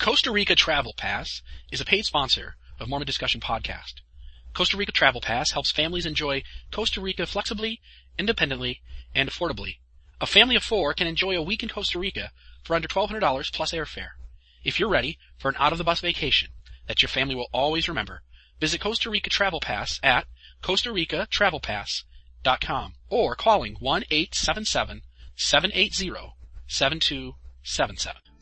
Costa Rica Travel Pass is a paid sponsor of Mormon Discussion Podcast. Costa Rica Travel Pass helps families enjoy Costa Rica flexibly, independently, and affordably. A family of four can enjoy a week in Costa Rica for under $1,200 plus airfare. If you're ready for an out-of-the-bus vacation that your family will always remember, visit Costa Rica Travel Pass at Costa Rica Travel Pass.com or calling 1-877-780-7277.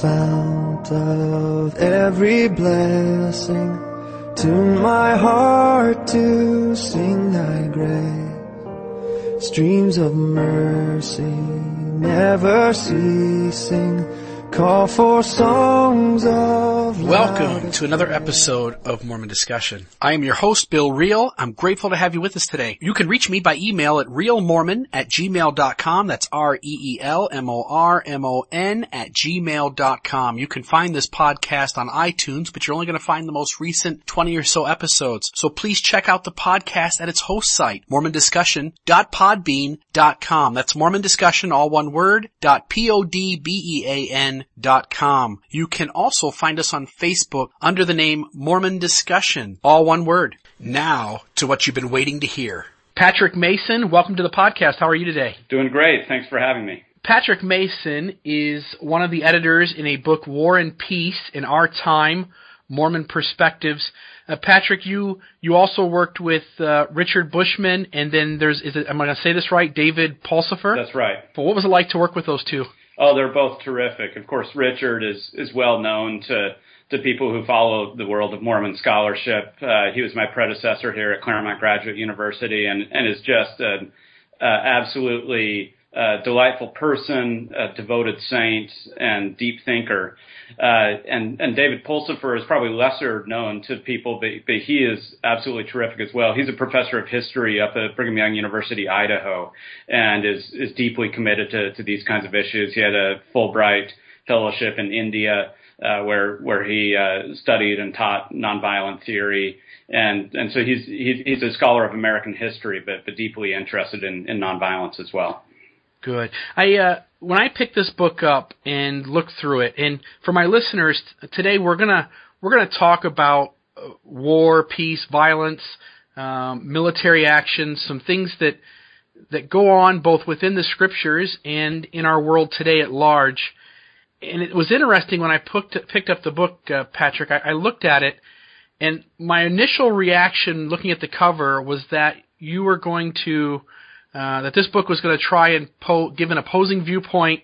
Fount of every blessing, tune my heart to sing thy grace. Streams of mercy never ceasing, call for songs of Welcome to another episode of Mormon Discussion. I am your host, Bill Reel. I'm grateful to have you with us today. You can reach me by email at reelmormon at gmail.com. That's R-E-E-L-M-O-R-M-O-N at gmail.com. You can find this podcast on iTunes, but you're only going to find the most recent 20 or so episodes. So please check out the podcast at its host site, mormondiscussion.podbean.com. That's Mormon Discussion, all one word, dot P-O-D-B-E-A-N dot com. You can also find us on Facebook under the name Mormon Discussion, all one word. Now to what you've been waiting to hear. Patrick Mason, welcome to the podcast. How are you today? Doing great. Thanks for having me. Patrick Mason is one of the editors in a book, War and Peace in Our Time, Mormon Perspectives. Uh, Patrick, you you also worked with uh, Richard Bushman, and then there's is it, am I going to say this right? David Pulsipher. That's right. But what was it like to work with those two? Oh, they're both terrific. Of course, Richard is is well known to to people who follow the world of Mormon scholarship. Uh, he was my predecessor here at Claremont Graduate University, and and is just an uh, absolutely uh, delightful person, a devoted saint, and deep thinker. Uh, and and David Pulsipher is probably lesser known to people, but, but he is absolutely terrific as well. He's a professor of history up at Brigham Young University, Idaho, and is is deeply committed to to these kinds of issues. He had a Fulbright fellowship in India. Uh, where where he uh, studied and taught nonviolent theory, and and so he's he's, a scholar of American history, but but deeply interested in, in nonviolence as well. Good. I uh, when I picked this book up and looked through it, and for my listeners today, we're gonna we're gonna talk about uh, war, peace, violence, um, military action, some things that that go on both within the scriptures and in our world today at large and it was interesting when I picked picked up the book, uh, Patrick. I, I looked at it, and my initial reaction, looking at the cover, was that you were going to uh, that this book was going to try and po- give an opposing viewpoint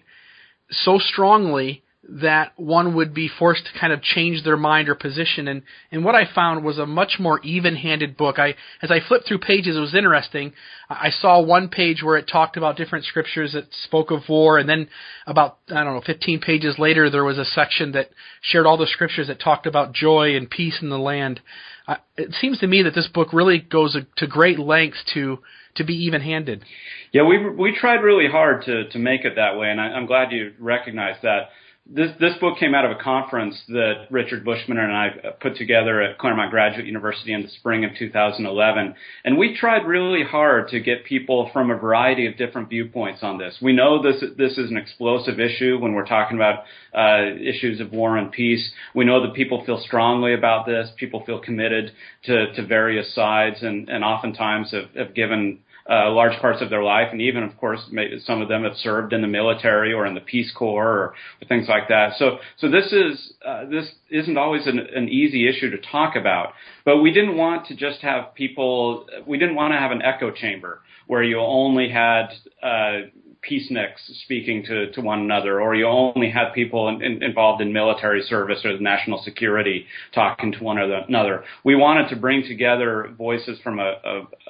so strongly that one would be forced to kind of change their mind or position. And, and what I found was a much more even-handed book. I, as I flipped through pages, it was interesting. I saw one page where it talked about different scriptures that spoke of war, and then about, I don't know, 15 pages later, there was a section that shared all the scriptures that talked about joy and peace in the land. Uh, it seems to me that this book really goes to great lengths to, to be even-handed. Yeah, we we tried really hard to to make it that way, and I, I'm glad you recognize that this this book came out of a conference that Richard Bushman and I put together at Claremont Graduate University in the spring of 2011, and we tried really hard to get people from a variety of different viewpoints on this. We know this this is an explosive issue when we're talking about uh, issues of war and peace. We know that people feel strongly about this. People feel committed to to various sides, and and oftentimes have, have given uh, large parts of their life, and even, of course, maybe some of them have served in the military or in the Peace Corps or, or things like that. So, so this is uh, this isn't always an, an easy issue to talk about. But we didn't want to just have people. We didn't want to have an echo chamber where you only had uh, peaceniks speaking to, to one another, or you only had people in, in, involved in military service or national security talking to one another. We wanted to bring together voices from a,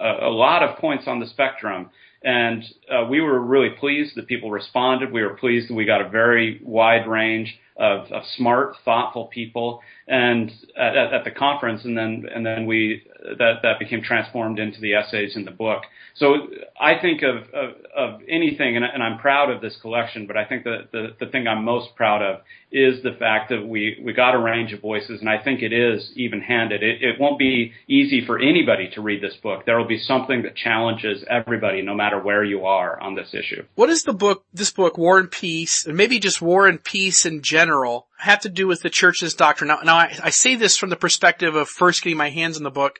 a, a lot of points on the spectrum And uh, we were really pleased that people responded. We were pleased that we got a very wide range of, of smart, thoughtful people, and at, at, the conference, and then and then we that that became transformed into the essays in the book. So I think of of, of anything, and, and I'm proud of this collection, but I think that the the thing I'm most proud of is the fact that we we got a range of voices, and I think it is even-handed. It, it won't be easy for anybody to read this book. There will be something that challenges everybody, no matter where you are on this issue. What is the book? This book, War and Peace, and maybe just War and Peace in general, have to do with the church's doctrine? Now, now I, I say this from the perspective of first getting my hands on the book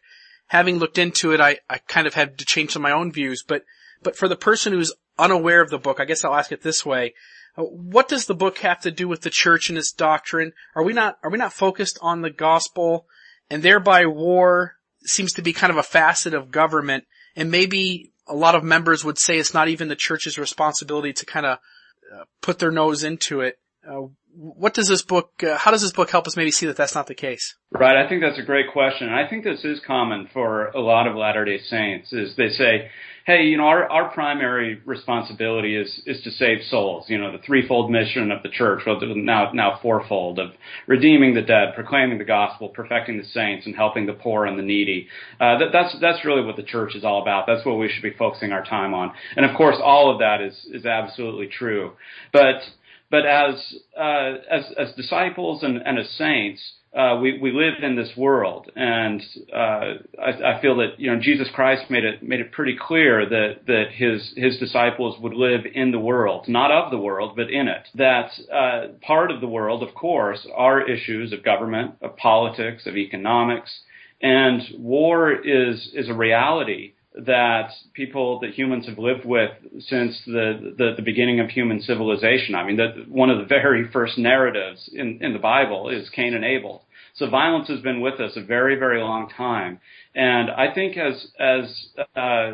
having looked into it, I, I kind of had to change some of my own views, but, but for the person who's unaware of the book, I guess I'll ask it this way. Uh, what does the book have to do with the church and its doctrine? Are we not, are we not focused on the gospel and thereby war seems to be kind of a facet of government and maybe a lot of members would say it's not even the church's responsibility to kind of uh, put their nose into it. Uh, what does this book, uh, how does this book help us maybe see that that's not the case? Right. I think that's a great question. And I think this is common for a lot of Latter-day Saints is they say, hey, you know, our, our primary responsibility is, is to save souls. You know, the threefold mission of the church, well, now, now fourfold of redeeming the dead, proclaiming the gospel, perfecting the saints, and helping the poor and the needy. Uh, that, that's, that's really what the church is all about. That's what we should be focusing our time on. And of course, all of that is, is absolutely true. But, but as uh, as as disciples and, and as saints, uh, we we live in this world, and uh, I, I feel that you know Jesus Christ made it made it pretty clear that that his his disciples would live in the world, not of the world, but in it. That uh, part of the world, of course, are issues of government, of politics, of economics, and war is is a reality that people that humans have lived with since the, the, the beginning of human civilization. I mean, that one of the very first narratives in, in the Bible is Cain and Abel. So violence has been with us a very, very long time. And I think as, as, uh,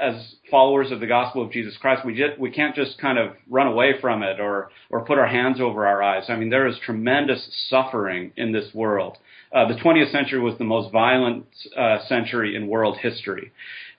as followers of the gospel of Jesus Christ, we just, we can't just kind of run away from it or, or put our hands over our eyes. I mean, there is tremendous suffering in this world. Uh, the 20th century was the most violent uh, century in world history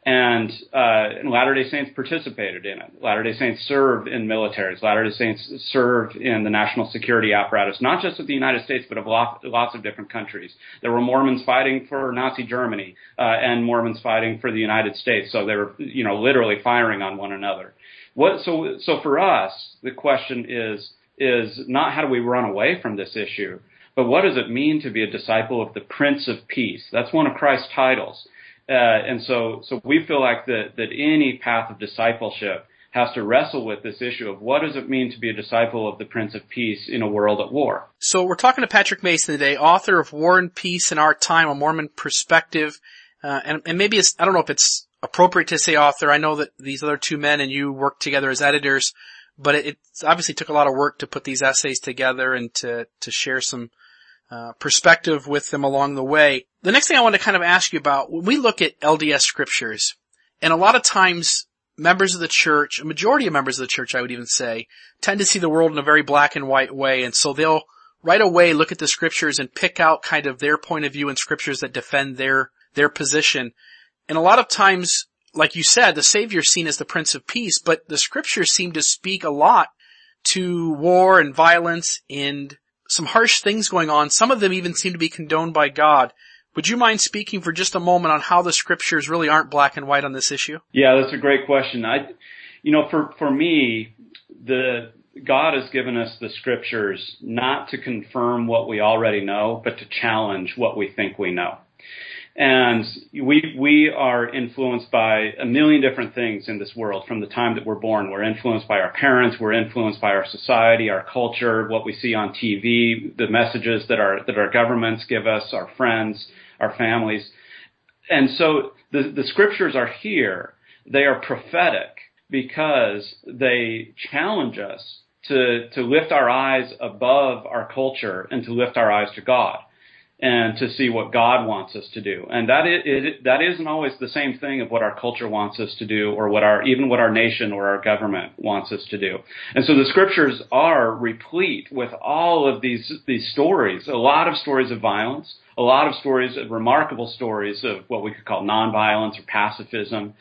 and, uh, and Latter-day Saints participated in it. Latter-day Saints served in militaries. Latter-day Saints served in the national security apparatus, not just of the United States, but of lots, lots of different countries. There were Mormons fighting for Nazi Germany, uh, and Mormons fighting for the United States. So they were, you know, literally firing on one another. What, so, so for us, the question is, is not how do we run away from this issue, but what does it mean to be a disciple of the Prince of Peace? That's one of Christ's titles. Uh, and so, so we feel like that, that any path of discipleship has to wrestle with this issue of what does it mean to be a disciple of the Prince of Peace in a world at war. So we're talking to Patrick Mason today, author of War and Peace in Our Time, a Mormon Perspective. Uh, and, and maybe it's, I don't know if it's appropriate to say author. I know that these other two men and you work together as editors, but it, it obviously took a lot of work to put these essays together and to, to share some uh, perspective with them along the way. The next thing I want to kind of ask you about, when we look at LDS scriptures, and a lot of times members of the church, a majority of members of the church, I would even say, tend to see the world in a very black and white way, and so they'll right away look at the scriptures and pick out kind of their point of view in scriptures that defend their, their position. And a lot of times, like you said, the Savior's seen as the Prince of Peace, but the scriptures seem to speak a lot to war and violence and some harsh things going on. Some of them even seem to be condoned by God. Would you mind speaking for just a moment on how the scriptures really aren't black and white on this issue? Yeah, that's a great question. I, you know, for, for me, the, God has given us the scriptures not to confirm what we already know, but to challenge what we think we know. And we, we are influenced by a million different things in this world from the time that we're born. We're influenced by our parents. We're influenced by our society, our culture, what we see on TV, the messages that our, that our governments give us, our friends, our families. And so the, the scriptures are here. They are prophetic because they challenge us to, to lift our eyes above our culture and to lift our eyes to God and to see what God wants us to do. And that is, it, that isn't always the same thing of what our culture wants us to do or what our, even what our nation or our government wants us to do. And so the scriptures are replete with all of these, these stories, a lot of stories of violence, a lot of stories, of remarkable stories of what we could call nonviolence or pacifism.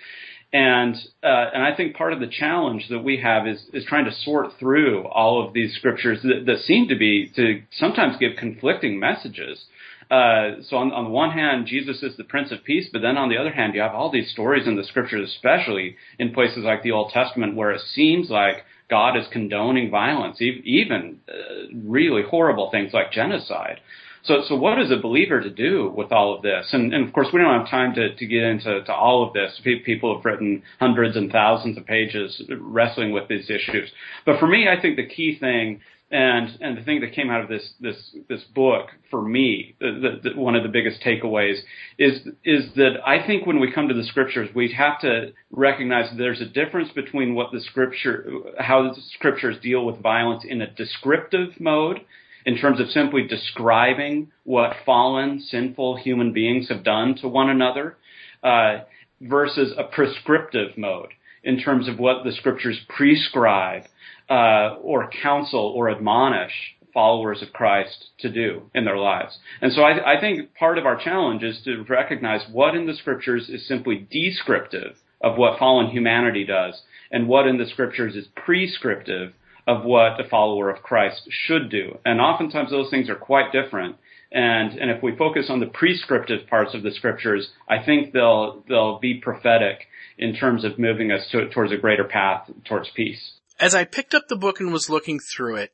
And uh, and I think part of the challenge that we have is is trying to sort through all of these scriptures that, that seem to be to sometimes give conflicting messages. Uh, so on, on the one hand, Jesus is the Prince of Peace, but then on the other hand, you have all these stories in the scriptures, especially in places like the Old Testament, where it seems like God is condoning violence, even uh, really horrible things like genocide. So, so what is a believer to do with all of this? And, and of course, we don't have time to, to get into to all of this. People have written hundreds and thousands of pages wrestling with these issues. But for me, I think the key thing and and the thing that came out of this this this book for me, the, the, one of the biggest takeaways is is that I think when we come to the scriptures, we have to recognize there's a difference between what the scripture, how the scriptures deal with violence in a descriptive mode, in terms of simply describing what fallen, sinful human beings have done to one another, uh, versus a prescriptive mode in terms of what the scriptures prescribe uh, or counsel or admonish followers of Christ to do in their lives. And so I, I think part of our challenge is to recognize what in the scriptures is simply descriptive of what fallen humanity does and what in the scriptures is prescriptive of what a follower of Christ should do. And oftentimes those things are quite different. And, and if we focus on the prescriptive parts of the scriptures, I think they'll, they'll be prophetic in terms of moving us to, towards a greater path towards peace as I picked up the book and was looking through it,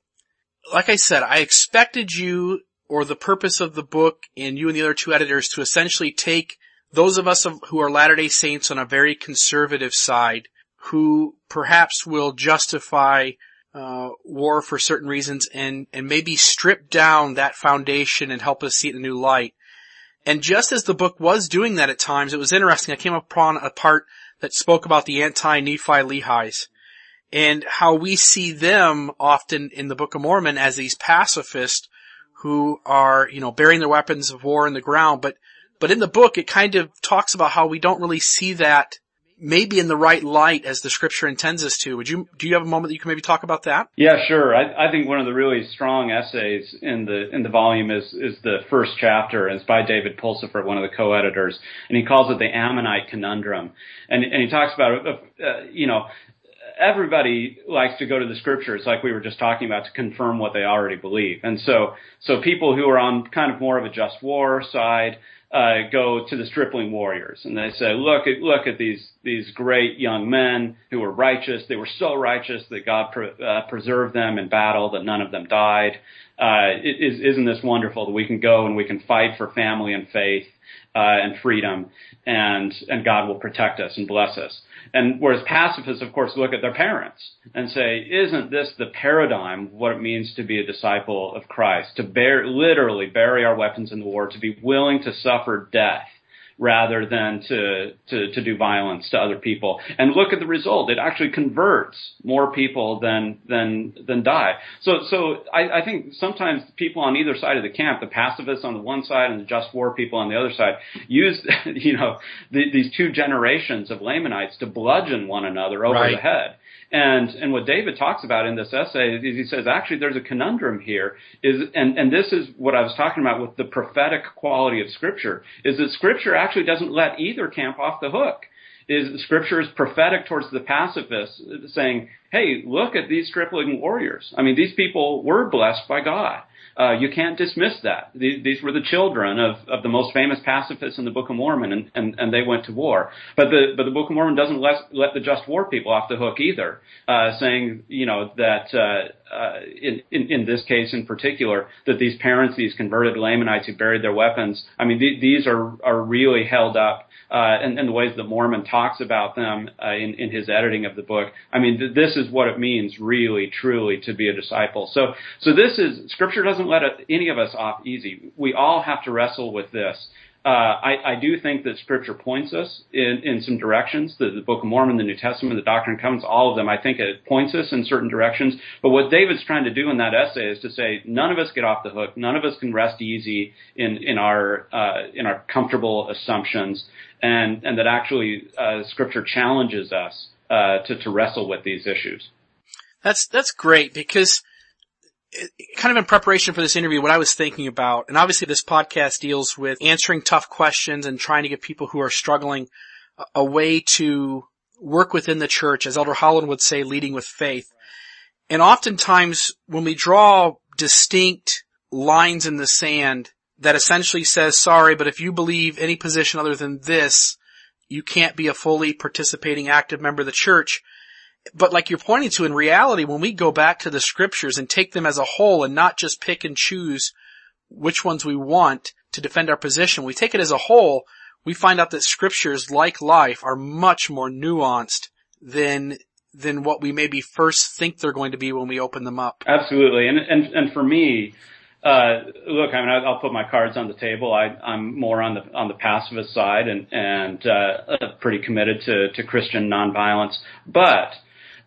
like I said, I expected you or the purpose of the book and you and the other two editors to essentially take those of us who are Latter-day Saints on a very conservative side who perhaps will justify uh, war for certain reasons and, and maybe strip down that foundation and help us see it in a new light. And just as the book was doing that at times, it was interesting. I came upon a part that spoke about the anti-Nephi Lehies and how we see them often in the Book of Mormon as these pacifists who are, you know, burying their weapons of war in the ground. But, but in the book, it kind of talks about how we don't really see that maybe in the right light as the scripture intends us to. Would you, do you have a moment that you can maybe talk about that? Yeah, sure. I, I think one of the really strong essays in the, in the volume is, is the first chapter. It's by David Pulsipher, one of the co-editors, and he calls it the Ammonite conundrum. And, and he talks about, uh, you know, everybody likes to go to the scriptures, like we were just talking about, to confirm what they already believe. And so, so people who are on kind of more of a just war side uh, go to the stripling warriors, and they say, "Look at look at these these great young men who were righteous. They were so righteous that God pre- uh, preserved them in battle, that none of them died. Uh, is, isn't this wonderful that we can go and we can fight for family and faith uh, and freedom, and and God will protect us and bless us." And whereas pacifists, of course, look at their parents and say, isn't this the paradigm of what it means to be a disciple of Christ? To bear, literally bury our weapons in the war, to be willing to suffer death rather than to, to, to do violence to other people. And look at the result. It actually converts more people than, than, than die. So, so I, I think sometimes people on either side of the camp, the pacifists on the one side and the just war people on the other side, use, you know, the, these two generations of Lamanites to bludgeon one another over right. the head. And and what David talks about in this essay is he says actually there's a conundrum here is and and this is what I was talking about with the prophetic quality of scripture is that scripture actually doesn't let either camp off the hook. Is scripture is prophetic towards the pacifists saying, "Hey, look at these stripling warriors. I mean, these people were blessed by God." Uh, you can't dismiss that. These, these, were the children of, of the most famous pacifists in the Book of Mormon, and, and, and they went to war. But the but the Book of Mormon doesn't let let the just war people off the hook either, uh, saying you know that uh, uh, in, in in this case in particular that these parents, these converted Lamanites who buried their weapons, I mean th- these are are really held up uh, and, and the ways that Mormon talks about them uh, in, in his editing of the book. I mean, th- this is what it means, really, truly, to be a disciple. So, so this is Scripture doesn't let any of us off easy. We all have to wrestle with this. Uh, I, I do think that Scripture points us in, in some directions. The, the Book of Mormon, the New Testament, the Doctrine and Covenants, all of them. I think it points us in certain directions. But what David's trying to do in that essay is to say none of us get off the hook. None of us can rest easy in in our uh, in our comfortable assumptions and and that actually uh, Scripture challenges us uh, to to wrestle with these issues. That's that's great because kind of in preparation for this interview, what I was thinking about, and obviously this podcast deals with answering tough questions and trying to give people who are struggling a, a way to work within the church, as Elder Holland would say, leading with faith. And oftentimes when we draw distinct lines in the sand that essentially says, sorry, but if you believe any position other than this, you can't be a fully participating active member of the church. But like you're pointing to in reality, when we go back to the scriptures and take them as a whole and not just pick and choose which ones we want to defend our position, we take it as a whole, we find out that scriptures, like life, are much more nuanced than than what we maybe first think they're going to be when we open them up. Absolutely, and and and for me, uh, look, I mean, I'll put my cards on the table. I, I'm more on the on the pacifist side, and and uh, pretty committed to to Christian nonviolence. But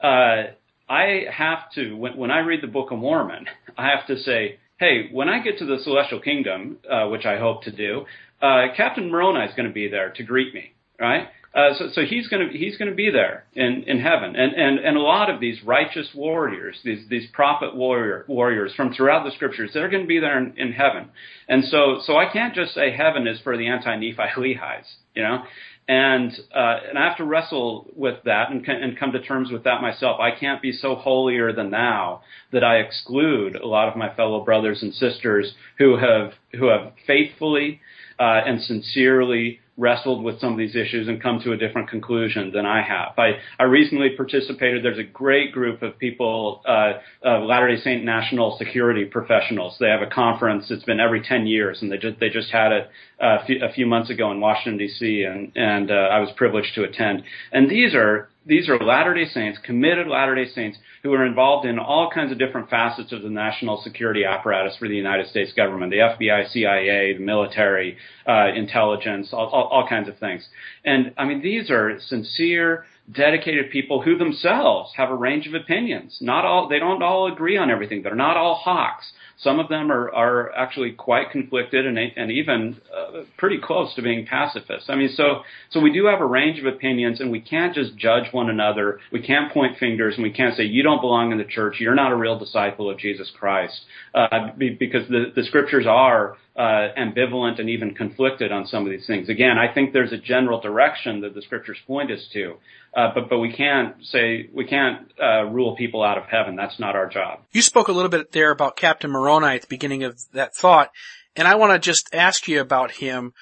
uh, I have to when when I read the Book of Mormon, I have to say, hey, when I get to the celestial kingdom, uh, which I hope to do, uh, Captain Moroni is going to be there to greet me, right? Uh, so, so he's going to he's going to be there in, in heaven, and, and and a lot of these righteous warriors, these these prophet warrior warriors from throughout the scriptures, they're going to be there in, in heaven, and so so I can't just say heaven is for the anti Nephi Lehi's, you know, and uh, and I have to wrestle with that and and come to terms with that myself. I can't be so holier than thou that I exclude a lot of my fellow brothers and sisters who have who have faithfully uh, and sincerely wrestled with some of these issues and come to a different conclusion than I have. I, I recently participated. There's a great group of people, uh, uh, Latter-day Saint national security professionals. They have a conference. It's been every 10 years, and they just they just had it uh, a, few, a few months ago in Washington D.C. and and uh, I was privileged to attend. And these are these are Latter-day Saints, committed Latter-day Saints who are involved in all kinds of different facets of the national security apparatus for the United States government, the FBI, CIA, the military, uh, intelligence, all, all, all kinds of things. And I mean, these are sincere, dedicated people who themselves have a range of opinions. Not all, they don't all agree on everything. They're not all hawks. Some of them are, are actually quite conflicted and, and even uh, pretty close to being pacifists. I mean, so, so we do have a range of opinions and we can't just judge one another. We can't point fingers and we can't say, you don't belong in the church. You're not a real disciple of Jesus Christ. Uh, because the, the scriptures are uh, ambivalent and even conflicted on some of these things. Again, I think there's a general direction that the scriptures point us to, uh, but but we can't say we can't uh, rule people out of heaven. That's not our job. You spoke a little bit there about Captain Moroni at the beginning of that thought, and I want to just ask you about him.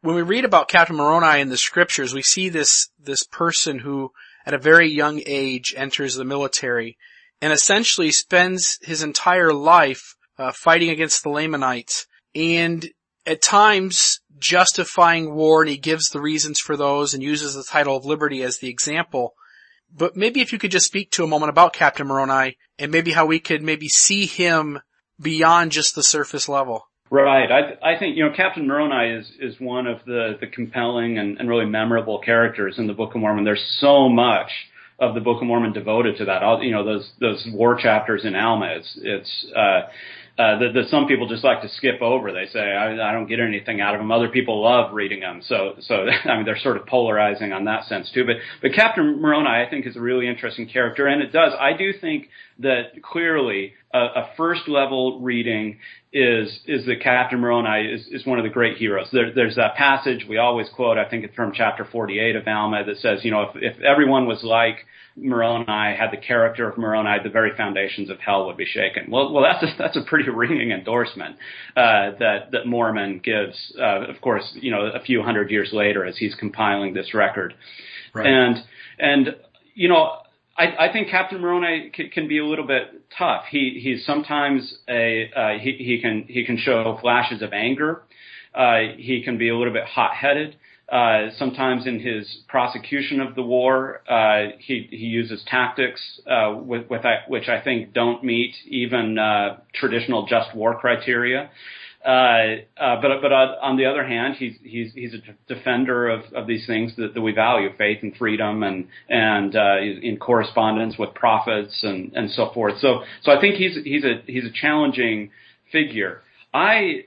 When we read about Captain Moroni in the scriptures, we see this this person who, at a very young age, enters the military and essentially spends his entire life uh, fighting against the Lamanites and at times justifying war and he gives the reasons for those and uses the title of liberty as the example. But maybe if you could just speak to a moment about Captain Moroni and maybe how we could maybe see him beyond just the surface level. Right. I, I think, you know, Captain Moroni is, is one of the, the compelling and, and really memorable characters in the Book of Mormon. There's so much of the Book of Mormon devoted to that. All, you know, those, those war chapters in Alma. It's, it's, uh, uh, that, some people just like to skip over. They say I, I don't get anything out of them. Other people love reading them. So, so I mean, they're sort of polarizing on that sense too. But, but Captain Moroni, I think, is a really interesting character, and it does. I do think that clearly a, a first level reading is is that Captain Moroni is, is one of the great heroes. There, there's that passage we always quote. I think it's from chapter 48 of Alma that says, you know, if, if everyone was like Moroni had the character of Moroni, the very foundations of hell would be shaken. Well, well, that's a, that's a pretty ringing endorsement uh, that that Mormon gives. Uh, of course, you know, a few hundred years later, as he's compiling this record, right. and and you know. I, I think Captain Moroni can, can be a little bit tough. He he's sometimes a uh, he he can he can show flashes of anger. Uh, he can be a little bit hot headed. Uh, sometimes in his prosecution of the war, uh, he, he uses tactics uh, with, with, which I think don't meet even uh, traditional just war criteria. Uh, uh, but but on the other hand, he's he's he's a defender of, of these things that, that we value, faith and freedom, and and in correspondence with prophets and and so forth. So so I think he's he's a he's a challenging figure. I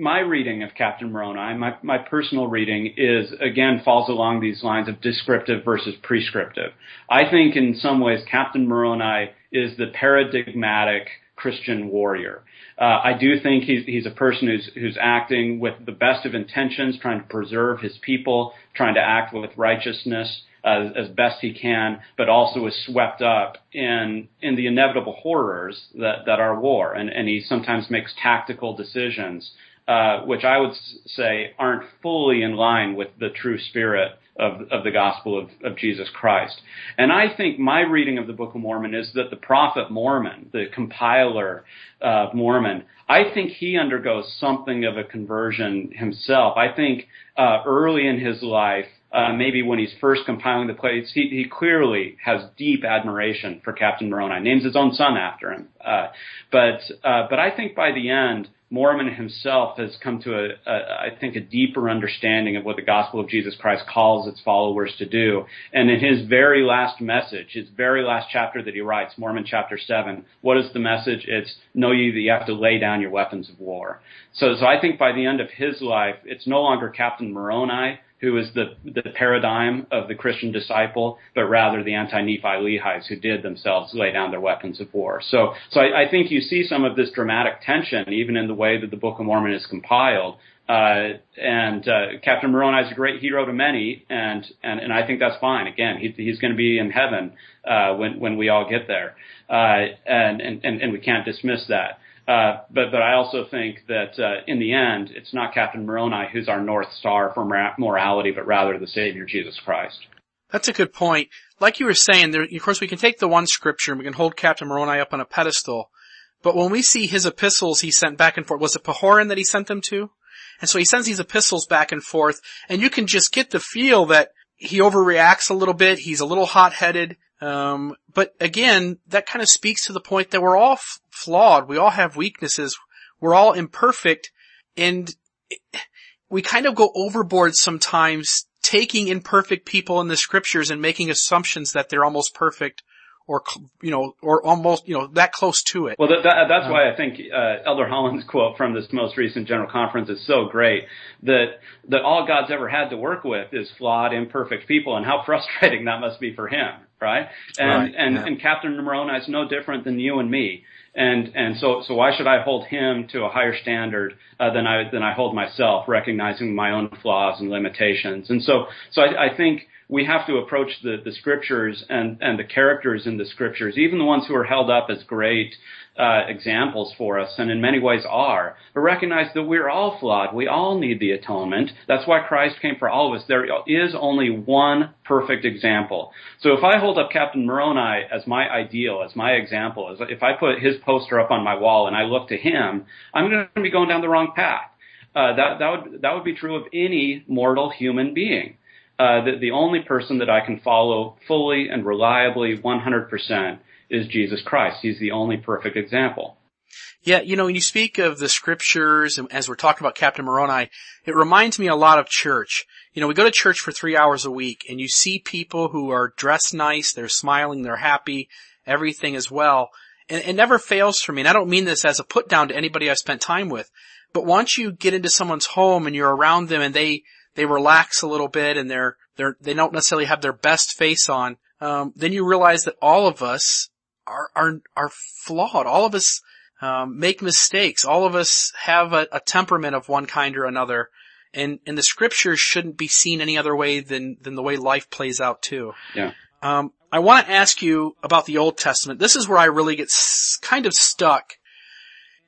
my reading of Captain Moroni, my, my personal reading is again falls along these lines of descriptive versus prescriptive. I think in some ways Captain Moroni is the paradigmatic Christian warrior. Uh, I do think he's, he's a person who's, who's acting with the best of intentions, trying to preserve his people, trying to act with righteousness, as, as best he can, but also is swept up in in the inevitable horrors that that are war, and and he sometimes makes tactical decisions, uh, which I would say aren't fully in line with the true spirit of, of the gospel of, of Jesus Christ. And I think my reading of the Book of Mormon is that the prophet Mormon, the compiler of Mormon, I think he undergoes something of a conversion himself. I think uh, early in his life, uh, maybe when he's first compiling the plates, he, he clearly has deep admiration for Captain Moroni. Names his own son after him. Uh, but uh, but I think by the end, Mormon himself has come to a, a, I think, a deeper understanding of what the gospel of Jesus Christ calls its followers to do. And in his very last message, his very last chapter that he writes, Mormon chapter seven, what is the message? It's know ye that you have to lay down your weapons of war. So, so I think by the end of his life, it's no longer Captain Moroni who is the, the paradigm of the Christian disciple, but rather the anti-Nephi Lehies who did themselves lay down their weapons of war. So, so I, I think you see some of this dramatic tension even in the way that the Book of Mormon is compiled. Uh, and uh, Captain Moroni is a great hero to many, and and, and I think that's fine. Again, he, he's going to be in heaven uh, when when we all get there, uh, and, and and we can't dismiss that. Uh, but but I also think that uh, in the end, it's not Captain Moroni who's our north star for morality, but rather the Savior Jesus Christ. That's a good point. Like you were saying, there, of course, we can take the one scripture and we can hold Captain Moroni up on a pedestal. But when we see his epistles he sent back and forth, was it Pahoran that he sent them to? And so he sends these epistles back and forth, and you can just get the feel that he overreacts a little bit. He's a little hot-headed. Um, but again, that kind of speaks to the point that we're all f- flawed. We all have weaknesses. We're all imperfect and we kind of go overboard sometimes taking imperfect people in the scriptures and making assumptions that they're almost perfect or you know, or almost you know that close to it. Well, that, that, that's um, why I think uh, Elder Holland's quote from this most recent General Conference is so great. That that all God's ever had to work with is flawed, imperfect people, and how frustrating that must be for Him, right? And right, and yeah. and Captain Moroni is no different than you and me. And and so so why should I hold him to a higher standard uh, than I than I hold myself, recognizing my own flaws and limitations? And so so I, I think we have to approach the, the scriptures and, and the characters in the scriptures, even the ones who are held up as great uh, examples for us, and in many ways are, but recognize that we're all flawed. We all need the atonement. That's why Christ came for all of us. There is only one perfect example. So if I hold up Captain Moroni as my ideal, as my example, as if I put his poster up on my wall and I look to him, I'm going to be going down the wrong path. Uh, that that would that would be true of any mortal human being uh, the, the only person that I can follow fully and reliably 100% is Jesus Christ. He's the only perfect example. Yeah, you know, when you speak of the scriptures, and as we're talking about Captain Moroni, it reminds me a lot of church. You know, we go to church for three hours a week, and you see people who are dressed nice, they're smiling, they're happy, everything is well. And it never fails for me, and I don't mean this as a put down to anybody I've spent time with, but once you get into someone's home and you're around them and they they relax a little bit and they're, they're, they don't necessarily have their best face on, um, then you realize that all of us are, are, are flawed. All of us, um, make mistakes. All of us have a, a temperament of one kind or another. And, and the scriptures shouldn't be seen any other way than, than the way life plays out too. Yeah. Um, I want to ask you about the Old Testament. This is where I really get s- kind of stuck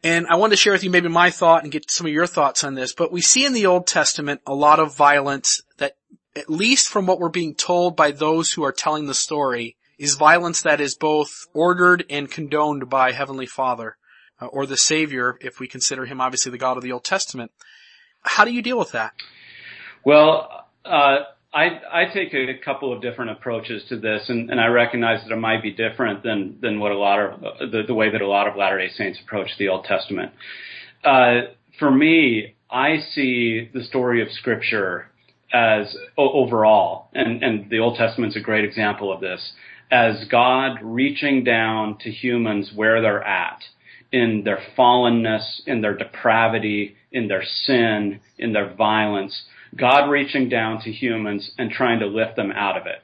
and I wanted to share with you maybe my thought and get some of your thoughts on this, but we see in the Old Testament a lot of violence that, at least from what we're being told by those who are telling the story, is violence that is both ordered and condoned by Heavenly Father, uh, or the Savior, if we consider Him obviously the God of the Old Testament. How do you deal with that? Well, uh, I, I take a couple of different approaches to this, and, and I recognize that it might be different than, than what a lot of the, the way that a lot of Latter Day Saints approach the Old Testament. Uh, for me, I see the story of Scripture as overall, and, and the Old Testament's a great example of this, as God reaching down to humans where they're at in their fallenness, in their depravity, in their sin, in their violence God reaching down to humans and trying to lift them out of it.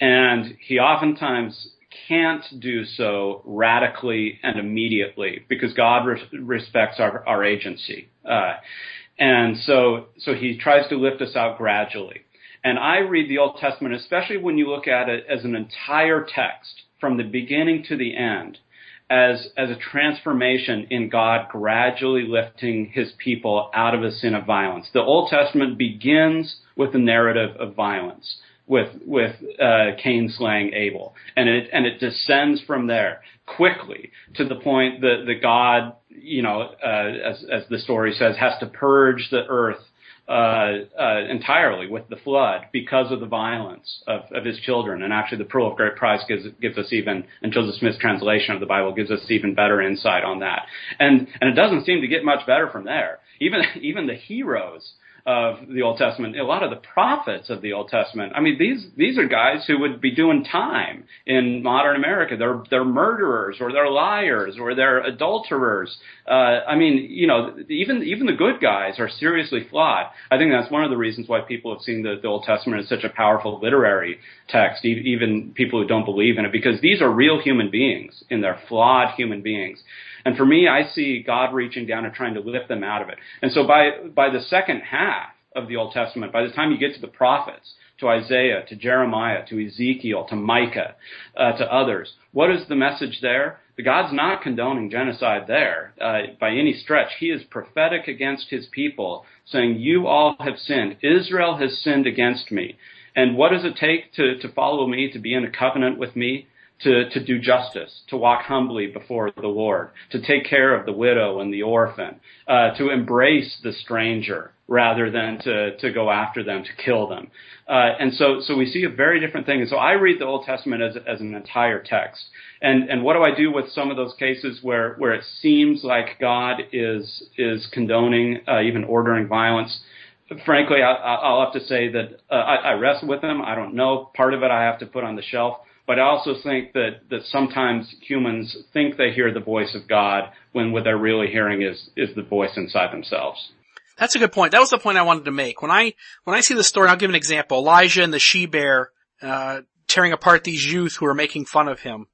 And he oftentimes can't do so radically and immediately because God re- respects our, our agency. Uh, and so, so he tries to lift us out gradually. And I read the Old Testament, especially when you look at it as an entire text from the beginning to the end, as, as a transformation in God gradually lifting his people out of a sin of violence. The Old Testament begins with a narrative of violence. With with uh, Cain slaying Abel, and it and it descends from there quickly to the point that the God, you know, uh, as as the story says, has to purge the earth Uh, uh, entirely with the flood because of the violence of, of his children. And actually, the Pearl of Great Price gives gives us even, and Joseph Smith's translation of the Bible gives us even better insight on that. And and it doesn't seem to get much better from there. Even even the heroes of the Old Testament, a lot of the prophets of the Old Testament. I mean, these these are guys who would be doing time in modern America. They're they're murderers or they're liars or they're adulterers. Uh, I mean, you know, even even the good guys are seriously flawed. I think that's one of the reasons why people have seen the, the Old Testament as such a powerful literary text, even people who don't believe in it, because these are real human beings and they're flawed human beings. And for me, I see God reaching down and trying to lift them out of it. And so by, by the second half of the Old Testament, by the time you get to the prophets, to Isaiah, to Jeremiah, to Ezekiel, to Micah, uh, to others, what is the message there? The God's not condoning genocide there uh, by any stretch. He is prophetic against his people, saying, You all have sinned. Israel has sinned against me. And what does it take to, to follow me, to be in a covenant with me? To, to do justice, to walk humbly before the Lord, to take care of the widow and the orphan, uh, to embrace the stranger rather than to, to go after them, to kill them. Uh, and so, so we see a very different thing. And so I read the Old Testament as, as an entire text. And, and what do I do with some of those cases where, where it seems like God is, is condoning, uh, even ordering violence? Frankly, I, will have to say that uh, I, I wrestle with them. I don't know. Part of it I have to put on the shelf. But I also think that, that sometimes humans think they hear the voice of God when what they're really hearing is, is the voice inside themselves. That's a good point. That was the point I wanted to make. When I, when I see the story, I'll give an example. Elijah and the she-bear, uh, tearing apart these youth who are making fun of him.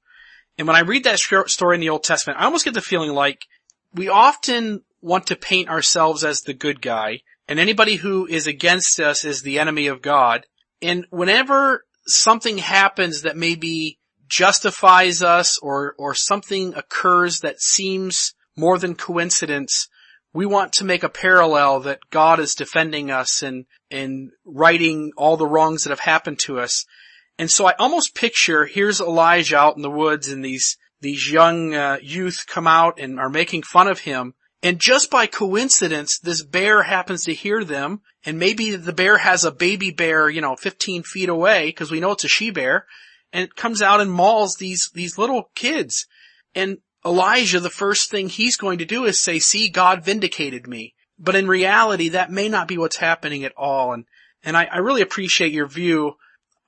And when I read that story in the Old Testament, I almost get the feeling like we often want to paint ourselves as the good guy and anybody who is against us is the enemy of God. And whenever something happens that maybe justifies us or, or something occurs that seems more than coincidence, we want to make a parallel that God is defending us and, and righting all the wrongs that have happened to us. And so I almost picture, here's Elijah out in the woods and these, these young uh, youth come out and are making fun of him. And just by coincidence, this bear happens to hear them, and maybe the bear has a baby bear, you know, 15 feet away, because we know it's a she bear, and it comes out and mauls these, these little kids. And Elijah, the first thing he's going to do is say, see, God vindicated me. But in reality, that may not be what's happening at all. And, and I, I really appreciate your view.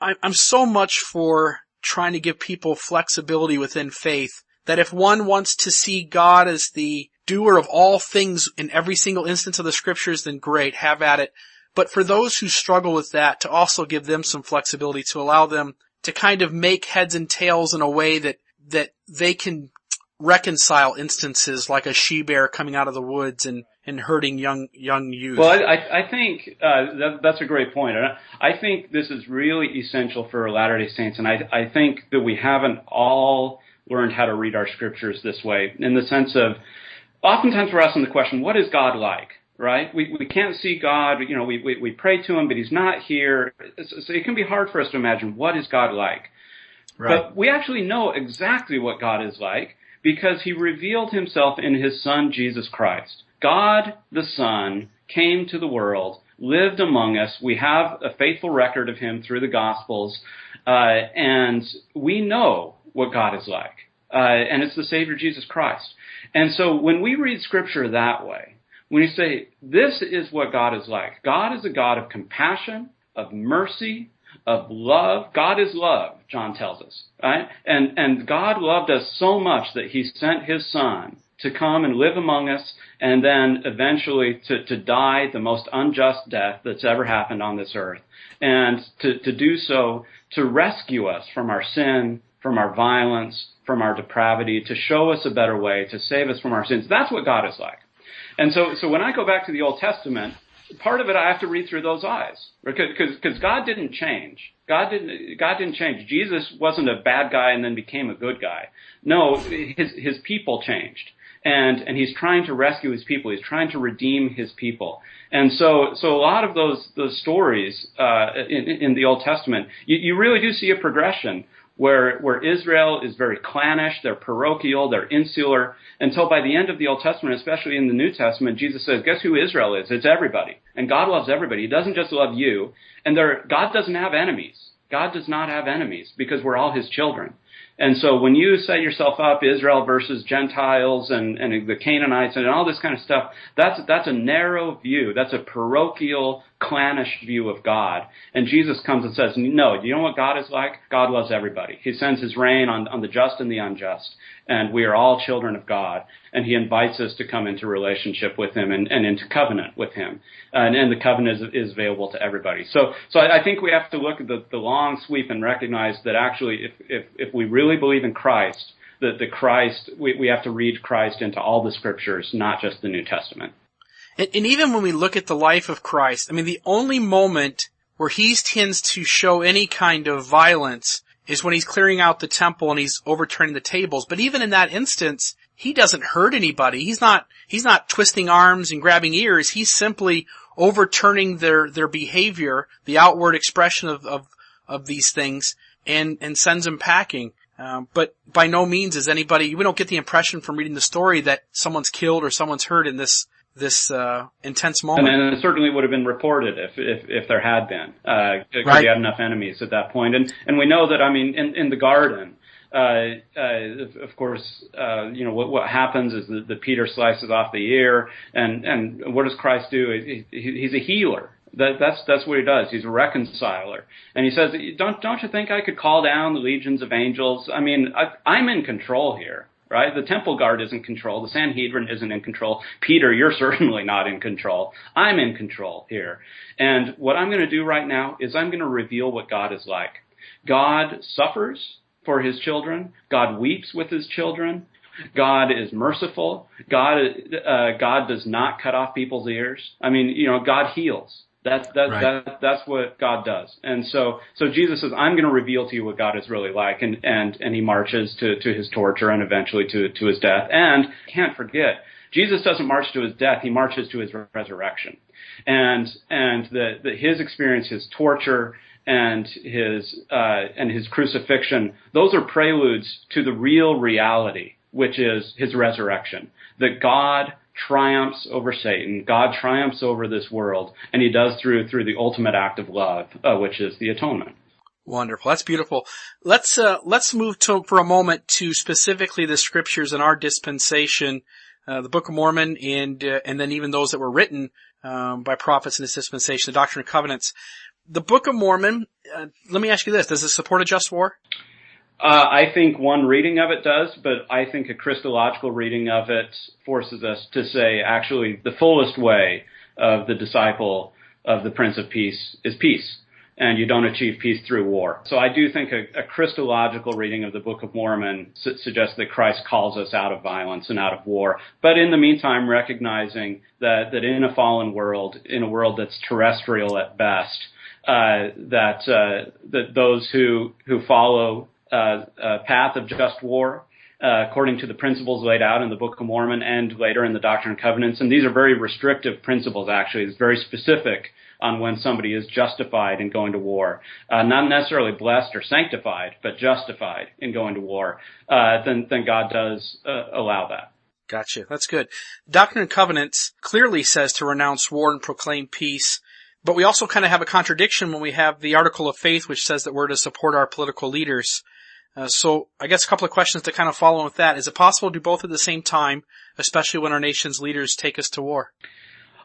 I, I'm so much for trying to give people flexibility within faith that if one wants to see God as the doer of all things in every single instance of the scriptures, then great, have at it. But for those who struggle with that, to also give them some flexibility to allow them to kind of make heads and tails in a way that, that they can reconcile instances like a she bear coming out of the woods and, and hurting young young youth. Well, I, I think uh, that, that's a great point. I think this is really essential for Latter Day Saints, and I, I think that we haven't all learned how to read our scriptures this way, in the sense of oftentimes we're asking the question, what is God like? Right? We, we can't see God, you know, we, we, we pray to Him, but He's not here. So it can be hard for us to imagine what is God like. Right. But we actually know exactly what God is like because He revealed Himself in His Son, Jesus Christ. God the Son came to the world, lived among us. We have a faithful record of Him through the Gospels, uh, and we know what God is like. Uh, and it's the Savior Jesus Christ. And so when we read scripture that way, when you say, this is what God is like, God is a God of compassion, of mercy, of love. God is love, John tells us, right? And, and God loved us so much that he sent his son to come and live among us and then eventually to, to die the most unjust death that's ever happened on this earth. And to, to do so to rescue us from our sin, from our violence, from our depravity, to show us a better way, to save us from our sins. That's what God is like. And so, so when I go back to the Old Testament, part of it I have to read through those eyes because because God didn't change. God didn't God didn't change. Jesus wasn't a bad guy and then became a good guy. No, his his people changed. And, and he's trying to rescue his people. He's trying to redeem his people. And so, so a lot of those, those stories, uh, in, in the Old Testament, you, you really do see a progression where, where Israel is very clannish, they're parochial, they're insular, until by the end of the Old Testament, especially in the New Testament, Jesus says, guess who Israel is? It's everybody. And God loves everybody. He doesn't just love you. And there, God doesn't have enemies. God does not have enemies because we're all his children. And so when you set yourself up, Israel versus Gentiles and, and the Canaanites and all this kind of stuff, that's, that's a narrow view. That's a parochial, clannish view of God. And Jesus comes and says, no, do you know what God is like? God loves everybody. He sends his rain on, on the just and the unjust and we are all children of God. And He invites us to come into relationship with Him and, and into covenant with Him. And, and the covenant is, is, available to everybody. So, so I think we have to look at the, the long sweep and recognize that actually, if, if, if we really believe in Christ, that the Christ, we, we have to read Christ into all the scriptures, not just the New Testament. And, and even when we look at the life of Christ, I mean, the only moment where he tends to show any kind of violence is when he's clearing out the temple and he's overturning the tables. But even in that instance, he doesn't hurt anybody. He's not, he's not twisting arms and grabbing ears. He's simply overturning their, their behavior, the outward expression of, of, of these things and, and sends them packing. Um, but by no means is anybody, we don't get the impression from reading the story that someone's killed or someone's hurt in this, this uh, intense moment. And, and, it certainly would have been reported if if, if there had been, uh, because right. he had enough enemies at that point. And and we know that I mean in in the garden. Uh, uh, of course, uh, you know what, what happens is that, that Peter slices off the ear, and and what does Christ do? He, he, he's a healer. That, that's that's what he does. He's a reconciler, and he says, "Don't don't you think I could call down the legions of angels? I mean, I, I'm in control here right? The temple guard isn't in control. The Sanhedrin isn't in control. Peter, you're certainly not in control. I'm in control here. And what I'm going to do right now is I'm going to reveal what God is like. God suffers for his children. God weeps with his children. God is merciful. God, uh, God does not cut off people's ears. I mean, you know, God heals. That's that, right. that that's what God does. And so so Jesus says, I'm going to reveal to you what God is really like, and and and he marches to to his torture and eventually to to his death. And can't forget, Jesus doesn't march to his death; he marches to his resurrection. And and the, the his experience, his torture, and his uh, and his crucifixion, those are preludes to the real reality, which is his resurrection. That God triumphs over Satan. God triumphs over this world, and he does through through the ultimate act of love, uh, which is the atonement. Wonderful. That's beautiful. Let's uh, let's move to for a moment to specifically the scriptures in our dispensation, uh, the Book of Mormon, and uh, and then even those that were written um, by prophets in this dispensation, the Doctrine and Covenants. The Book of Mormon. Uh, let me ask you this: Does it support a just war? Uh, I think one reading of it does, but I think a Christological reading of it forces us to say actually the fullest way of the disciple of the Prince of Peace is peace. And you don't achieve peace through war. So I do think a, a Christological reading of the Book of Mormon su- suggests that Christ calls us out of violence and out of war. But in the meantime, recognizing that, that in a fallen world, in a world that's terrestrial at best, uh, that uh, that those who who follow path of just war, uh, according to the principles laid out in the Book of Mormon and later in the Doctrine and Covenants. And these are very restrictive principles, actually. It's very specific on when somebody is justified in going to war. Uh, not necessarily blessed or sanctified, but justified in going to war. Uh, then, then God does uh, allow that. Gotcha. That's good. Doctrine and Covenants clearly says to renounce war and proclaim peace. But we also kind of have a contradiction when we have the article of faith, which says that we're to support our political leaders. Uh, so I guess a couple of questions to kind of follow with that. Is it possible to do both at the same time, especially when our nation's leaders take us to war?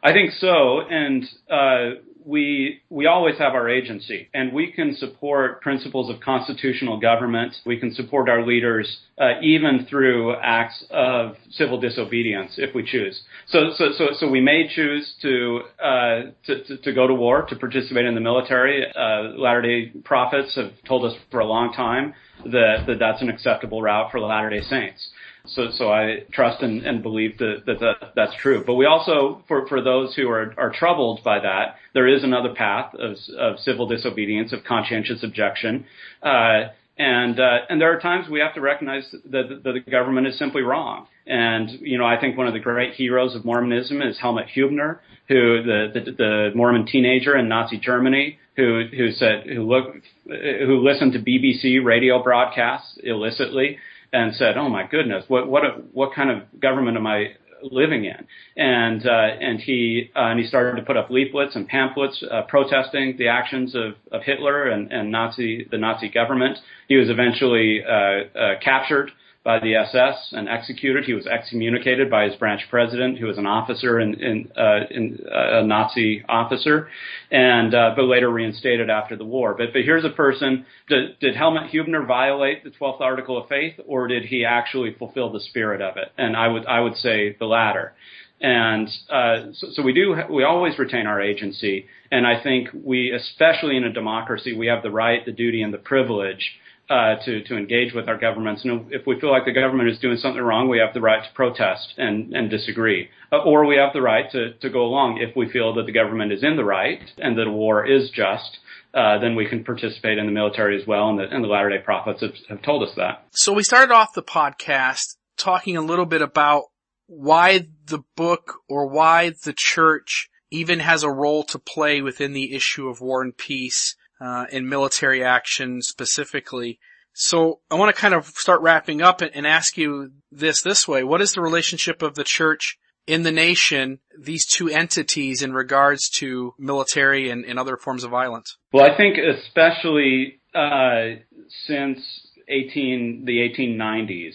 I think so, and uh, we we always have our agency, and we can support principles of constitutional government. We can support our leaders uh, even through acts of civil disobedience if we choose. So so so, so we may choose to, uh, to, to, to go to war to participate in the military. Uh, Latter Day prophets have told us for a long time that, that that's an acceptable route for the Latter Day Saints. So, so I trust and, and believe that, that, that that's true. But we also, for, for those who are, are troubled by that, there is another path of, of civil disobedience, of conscientious objection. Uh, and uh, and there are times we have to recognize that, that the government is simply wrong. And you know, I think one of the great heroes of Mormonism is Helmut Hübener, who the, the, the Mormon teenager in Nazi Germany, who who said who look who listened to BBC radio broadcasts illicitly and said, "Oh my goodness, what what what kind of government am I living in?" And uh, and he uh, and he started to put up leaflets and pamphlets uh, protesting the actions of, of Hitler and, and Nazi the Nazi government. He was eventually uh, uh, captured by the SS and executed. He was excommunicated by his branch president, who was an officer in, uh, uh, a Nazi officer, and uh, but later reinstated after the war. But but here's a person. Did, did Helmut Hübener violate the 12th Article of Faith, or did he actually fulfill the spirit of it? And I would I would say the latter. And uh, so, so we do we always retain our agency, and I think we, especially in a democracy, we have the right, the duty, and the privilege uh, to to engage with our governments. And if we feel like the government is doing something wrong, we have the right to protest and and disagree, uh, or we have the right to to go along if we feel that the government is in the right and that war is just. Uh, then we can participate in the military as well, and the, and the Latter Day Prophets have, have told us that. So we started off the podcast talking a little bit about why the book or why the church even has a role to play within the issue of war and peace uh, in military action specifically. So I want to kind of start wrapping up and ask you this this way. What is the relationship of the church in the nation, these two entities in regards to military and, and other forms of violence? Well, I think especially uh, since 18 the 1890s,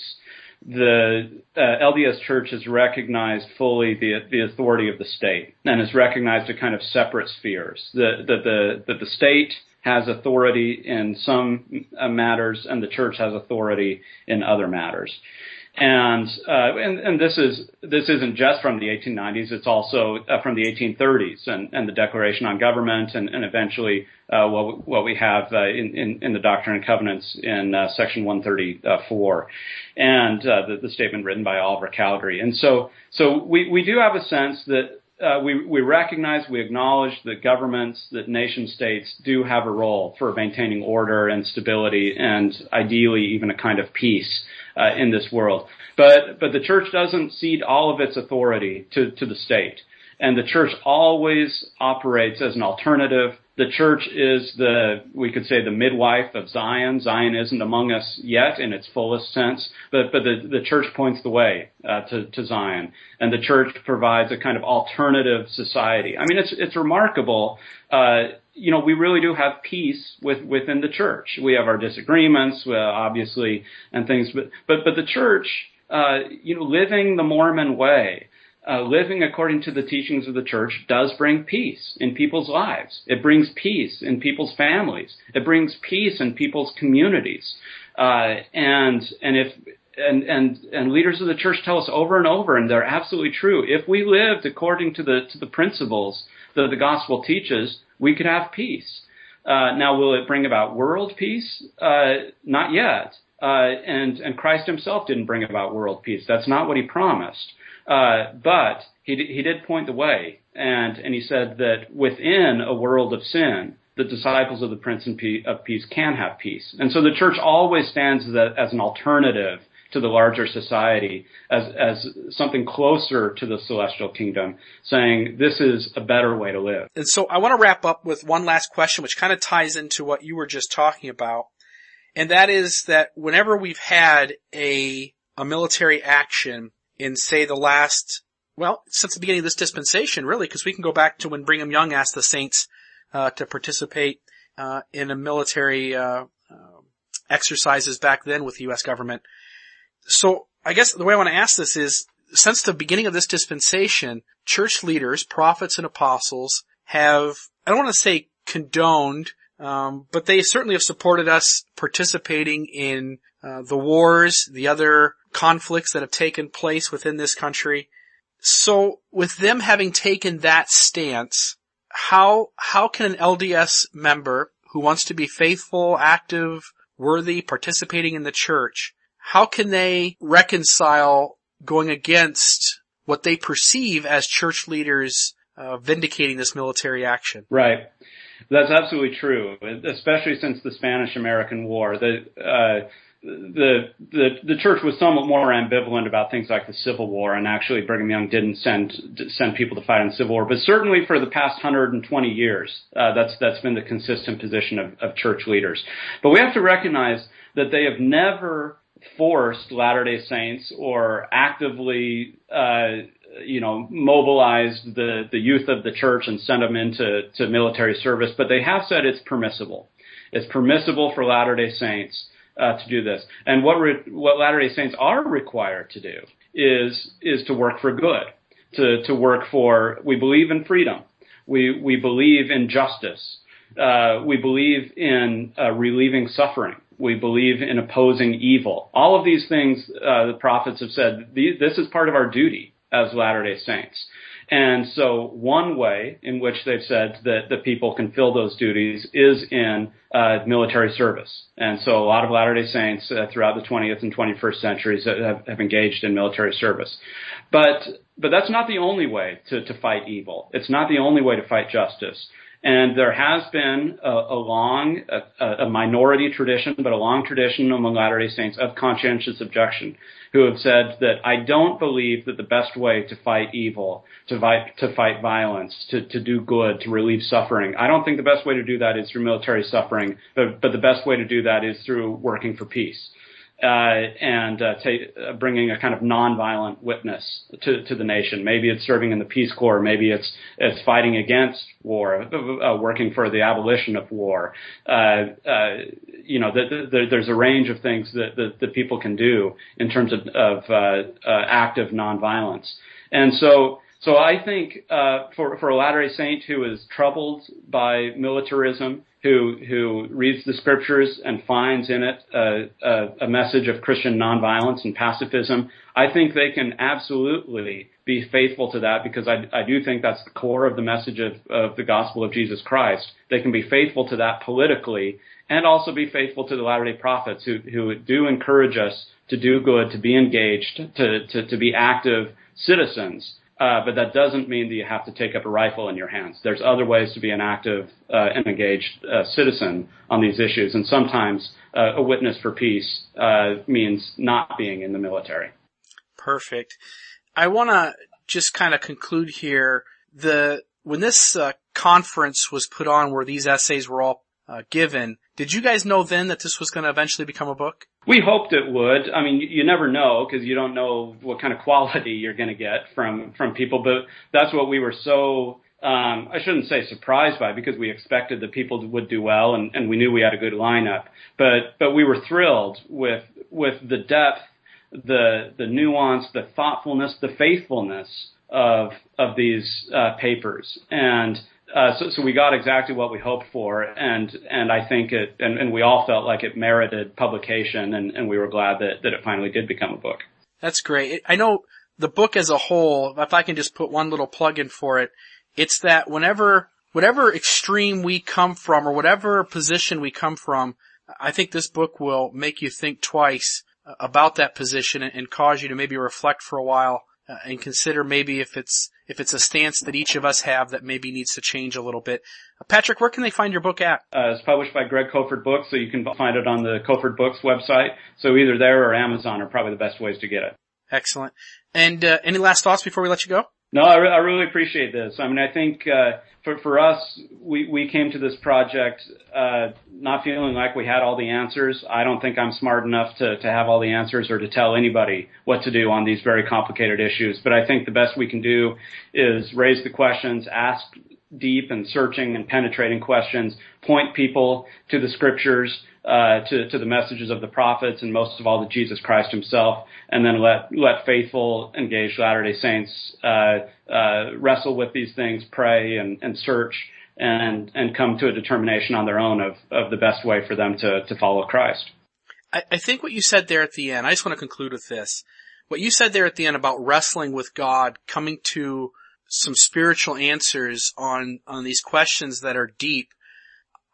the uh, LDS Church has recognized fully the the authority of the state and has recognized a kind of separate spheres. That the, the that the state has authority in some uh, matters and the church has authority in other matters. And, uh, and, and this is this isn't just from the 1890s; it's also uh, from the 1830s and, and the Declaration on Government, and, and eventually uh, what, what we have uh, in, in, in, the Doctrine and Covenants in uh, Section 134, and the, the, statement written by Oliver Cowdery. And so, so we, we do have a sense that uh, we, we recognize, we acknowledge that governments, that nation states do have a role for maintaining order and stability and ideally even a kind of peace uh, in this world. But, but the church doesn't cede all of its authority to, to the state. And the church always operates as an alternative the church is the, we could say the midwife of Zion. Zion isn't among us yet in its fullest sense, but, but the, the church points the way uh, to, to Zion. And the church provides a kind of alternative society. I mean, it's, it's remarkable. Uh, you know, we really do have peace with, within the church. We have our disagreements, uh, obviously, and things, but, but, but the church, uh, you know, living the Mormon way, uh, living according to the teachings of the church does bring peace in people's lives. It brings peace in people's families. It brings peace in people's communities. Uh, and and if and and and leaders of the church tell us over and over, and they're absolutely true. If we lived according to the to the principles that the gospel teaches, we could have peace. Uh, now, will it bring about world peace? Uh, not yet. Uh, and and Christ Himself didn't bring about world peace. That's not what He promised. Uh, but he, he did point the way, and, and he said that within a world of sin, the disciples of the Prince of Peace can have peace. And so the church always stands as, as an alternative to the larger society, as, as something closer to the celestial kingdom, saying this is a better way to live. And so I want to wrap up with one last question, which kind of ties into what you were just talking about. And that is that whenever we've had a, a military action in say the last, well, since the beginning of this dispensation, really, because we can go back to when Brigham Young asked the saints uh, to participate uh, in a military uh, uh exercises back then with the U.S. government. So I guess the way I want to ask this is, since the beginning of this dispensation, church leaders, prophets, and apostles have, I don't want to say condoned, um, but they certainly have supported us participating in uh, the wars, the other conflicts that have taken place within this country. So with them having taken that stance, how, how can an LDS member who wants to be faithful, active, worthy, participating in the church, how can they reconcile going against what they perceive as church leaders uh, vindicating this military action? Right. That's absolutely true, especially since the Spanish-American War. The, uh, the, the, the church was somewhat more ambivalent about things like the Civil War, and actually Brigham Young didn't send send people to fight in the Civil War. But certainly for the past 120 years, uh, that's that's been the consistent position of, of church leaders. But we have to recognize that they have never forced Latter-day Saints or actively uh, you know, mobilized the, the youth of the church and sent them into to military service, but they have said it's permissible. It's permissible for Latter-day Saints uh, to do this. And what re- what Latter-day Saints are required to do is is to work for good, to to work for. We believe in freedom. We we believe in justice. Uh, we believe in uh, relieving suffering. We believe in opposing evil. All of these things, uh, the prophets have said, these, this is part of our duty as Latter-day Saints. And so one way in which they've said that the people can fill those duties is in uh, military service. And so a lot of Latter-day Saints uh, throughout the 20th and 21st centuries have, have engaged in military service. But but that's not the only way to, to fight evil. It's not the only way to fight justice. And there has been a, a long, a, a, minority tradition, but a long tradition among Latter-day Saints of conscientious objection, who have said that I don't believe that the best way to fight evil, to fight, to fight violence, to, to do good, to relieve suffering, I don't think the best way to do that is through military suffering, but, but the best way to do that is through working for peace uh, and uh, uh, bringing a kind of nonviolent witness to, to the nation. Maybe it's serving in the Peace Corps. Maybe it's it's fighting against war, uh, working for the abolition of war. Uh, uh, you know, the, the, there's a range of things that, that, that people can do in terms of, of active nonviolence. And so so I think uh, for for a Latter-day Saint who is troubled by militarism, who who reads the scriptures and finds in it a, a, a message of Christian nonviolence and pacifism, I think they can absolutely be faithful to that because I, I do think that's the core of the message of, of the gospel of Jesus Christ. They can be faithful to that politically and also be faithful to the Latter-day Prophets who who do encourage us to do good, to be engaged, to to, to be active citizens. Uh, but that doesn't mean that you have to take up a rifle in your hands. There's other ways to be an active uh, and engaged uh, citizen on these issues, and sometimes uh, a witness for peace uh, means not being in the military. Perfect. I want to just kind of conclude here. The when this uh, conference was put on, where these essays were all given, did you guys know then that this was going to eventually become a book? We hoped it would. I mean, you never know because you don't know what kind of quality you're going to get from from people. But that's what we were so. Um, I shouldn't say surprised by because we expected that people would do well and, and we knew we had a good lineup. But but we were thrilled with with the depth, the the nuance, the thoughtfulness, the faithfulness of of these uh, papers and uh, so, so we got exactly what we hoped for, and and I think it, and, and we all felt like it merited publication, and, and we were glad that that it finally did become a book. That's great. I know the book as a whole. If I can just put one little plug in for it, it's that whenever whatever extreme we come from, or whatever position we come from, I think this book will make you think twice about that position and cause you to maybe reflect for a while uh, and consider maybe if it's if it's a stance that each of us have that maybe needs to change a little bit. Uh, Patrick, where can they find your book at? Uh, it's published by Greg Kofford Books, so you can find it on the Cofford Books website. So either there or Amazon are probably the best ways to get it. Excellent. And uh, any last thoughts before we let you go? No, I, re- I really appreciate this. I mean, I think uh, for for us, we we came to this project uh, not feeling like we had all the answers. I don't think I'm smart enough to to have all the answers or to tell anybody what to do on these very complicated issues. But I think the best we can do is raise the questions, ask deep and searching and penetrating questions, point people to the scriptures, uh, to, to the messages of the prophets, and most of all to Jesus Christ Himself, and then let let faithful, engaged Latter Day Saints uh, uh, wrestle with these things, pray and, and search, and and come to a determination on their own of of the best way for them to to follow Christ. I, I think what you said there at the end. I just want to conclude with this. What you said there at the end about wrestling with God, coming to some spiritual answers on, on these questions that are deep.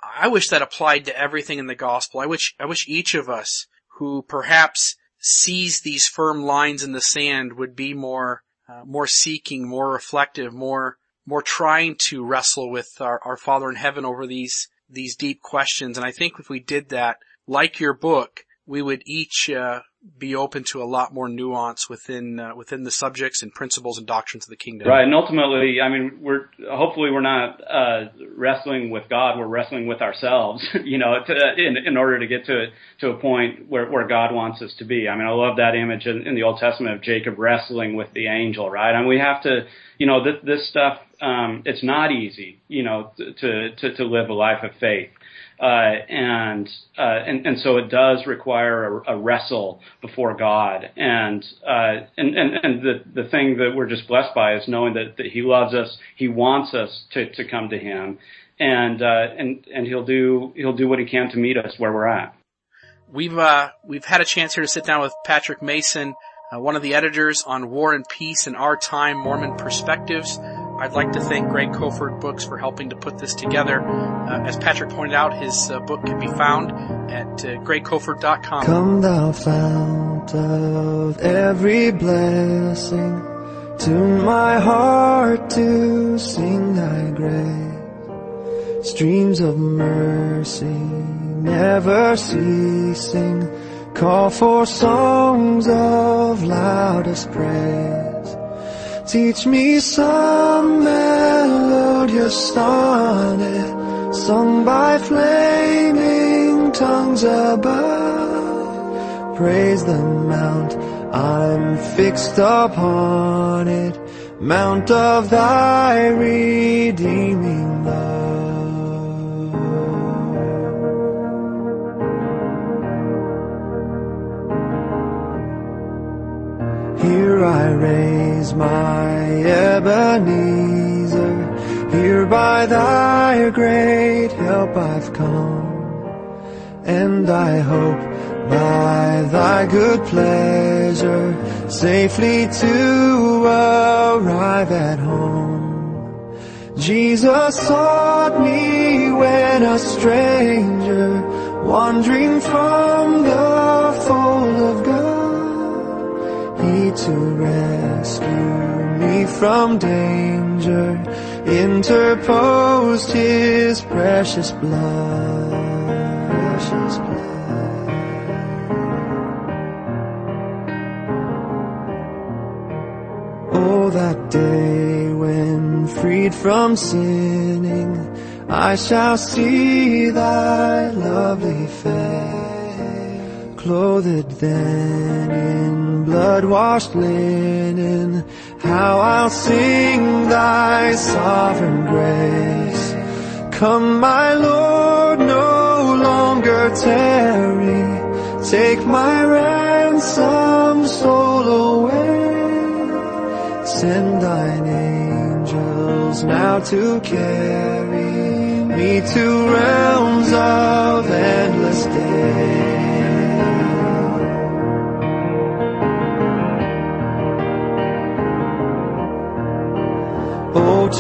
I wish that applied to everything in the gospel. I wish, I wish each of us who perhaps sees these firm lines in the sand would be more, uh, more seeking, more reflective, more, more trying to wrestle with our, our Father in heaven over these, these deep questions. And I think if we did that, like your book, we would each, uh, be open to a lot more nuance within uh, within the subjects and principles and doctrines of the kingdom. Right, and ultimately, I mean, we're hopefully we're not uh, wrestling with God; we're wrestling with ourselves. You know, to, in in order to get to to a point where where God wants us to be. I mean, I love that image in, in the Old Testament of Jacob wrestling with the angel. Right, and we have to, you know, this, this stuff. Um, it's not easy, you know, to to to live a life of faith. Uh, and, uh, and and so it does require a, a wrestle before God, and uh, and and and the the thing that we're just blessed by is knowing that, that He loves us, He wants us to to come to Him, and uh, and and He'll do He'll do what He can to meet us where we're at. We've uh, we've had a chance here to sit down with Patrick Mason, uh, one of the editors on War and Peace in Our Time Mormon Perspectives. I'd like to thank Greg Kofford Books for helping to put this together. Uh, as Patrick pointed out, his uh, book can be found at uh. Come thou fount of every blessing, tune my heart to sing thy grace. Streams of mercy never ceasing, call for songs of loudest praise. Teach me some melodious sonnet sung by flaming tongues above. Praise the mount, I'm fixed upon it, mount of thy redeeming love. Here I raise my Ebenezer. Here by thy great help I've come. And I hope by thy good pleasure safely to arrive at home. Jesus sought me when a stranger wandering from the fold of God to rescue me from danger interposed his precious blood. Precious blood. Oh, that day when freed from sinning, I shall see thy lovely face clothed then in blood-washed linen, how I'll sing thy sovereign grace. Come, my Lord, no longer tarry, take my ransom soul away. Send thine angels now to carry me to realms of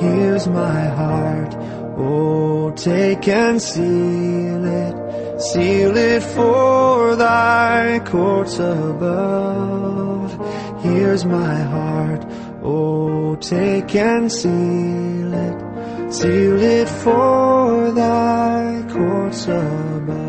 Here's my heart, oh take and seal it, seal it for thy courts above. Here's my heart, oh take and seal it, seal it for thy courts above.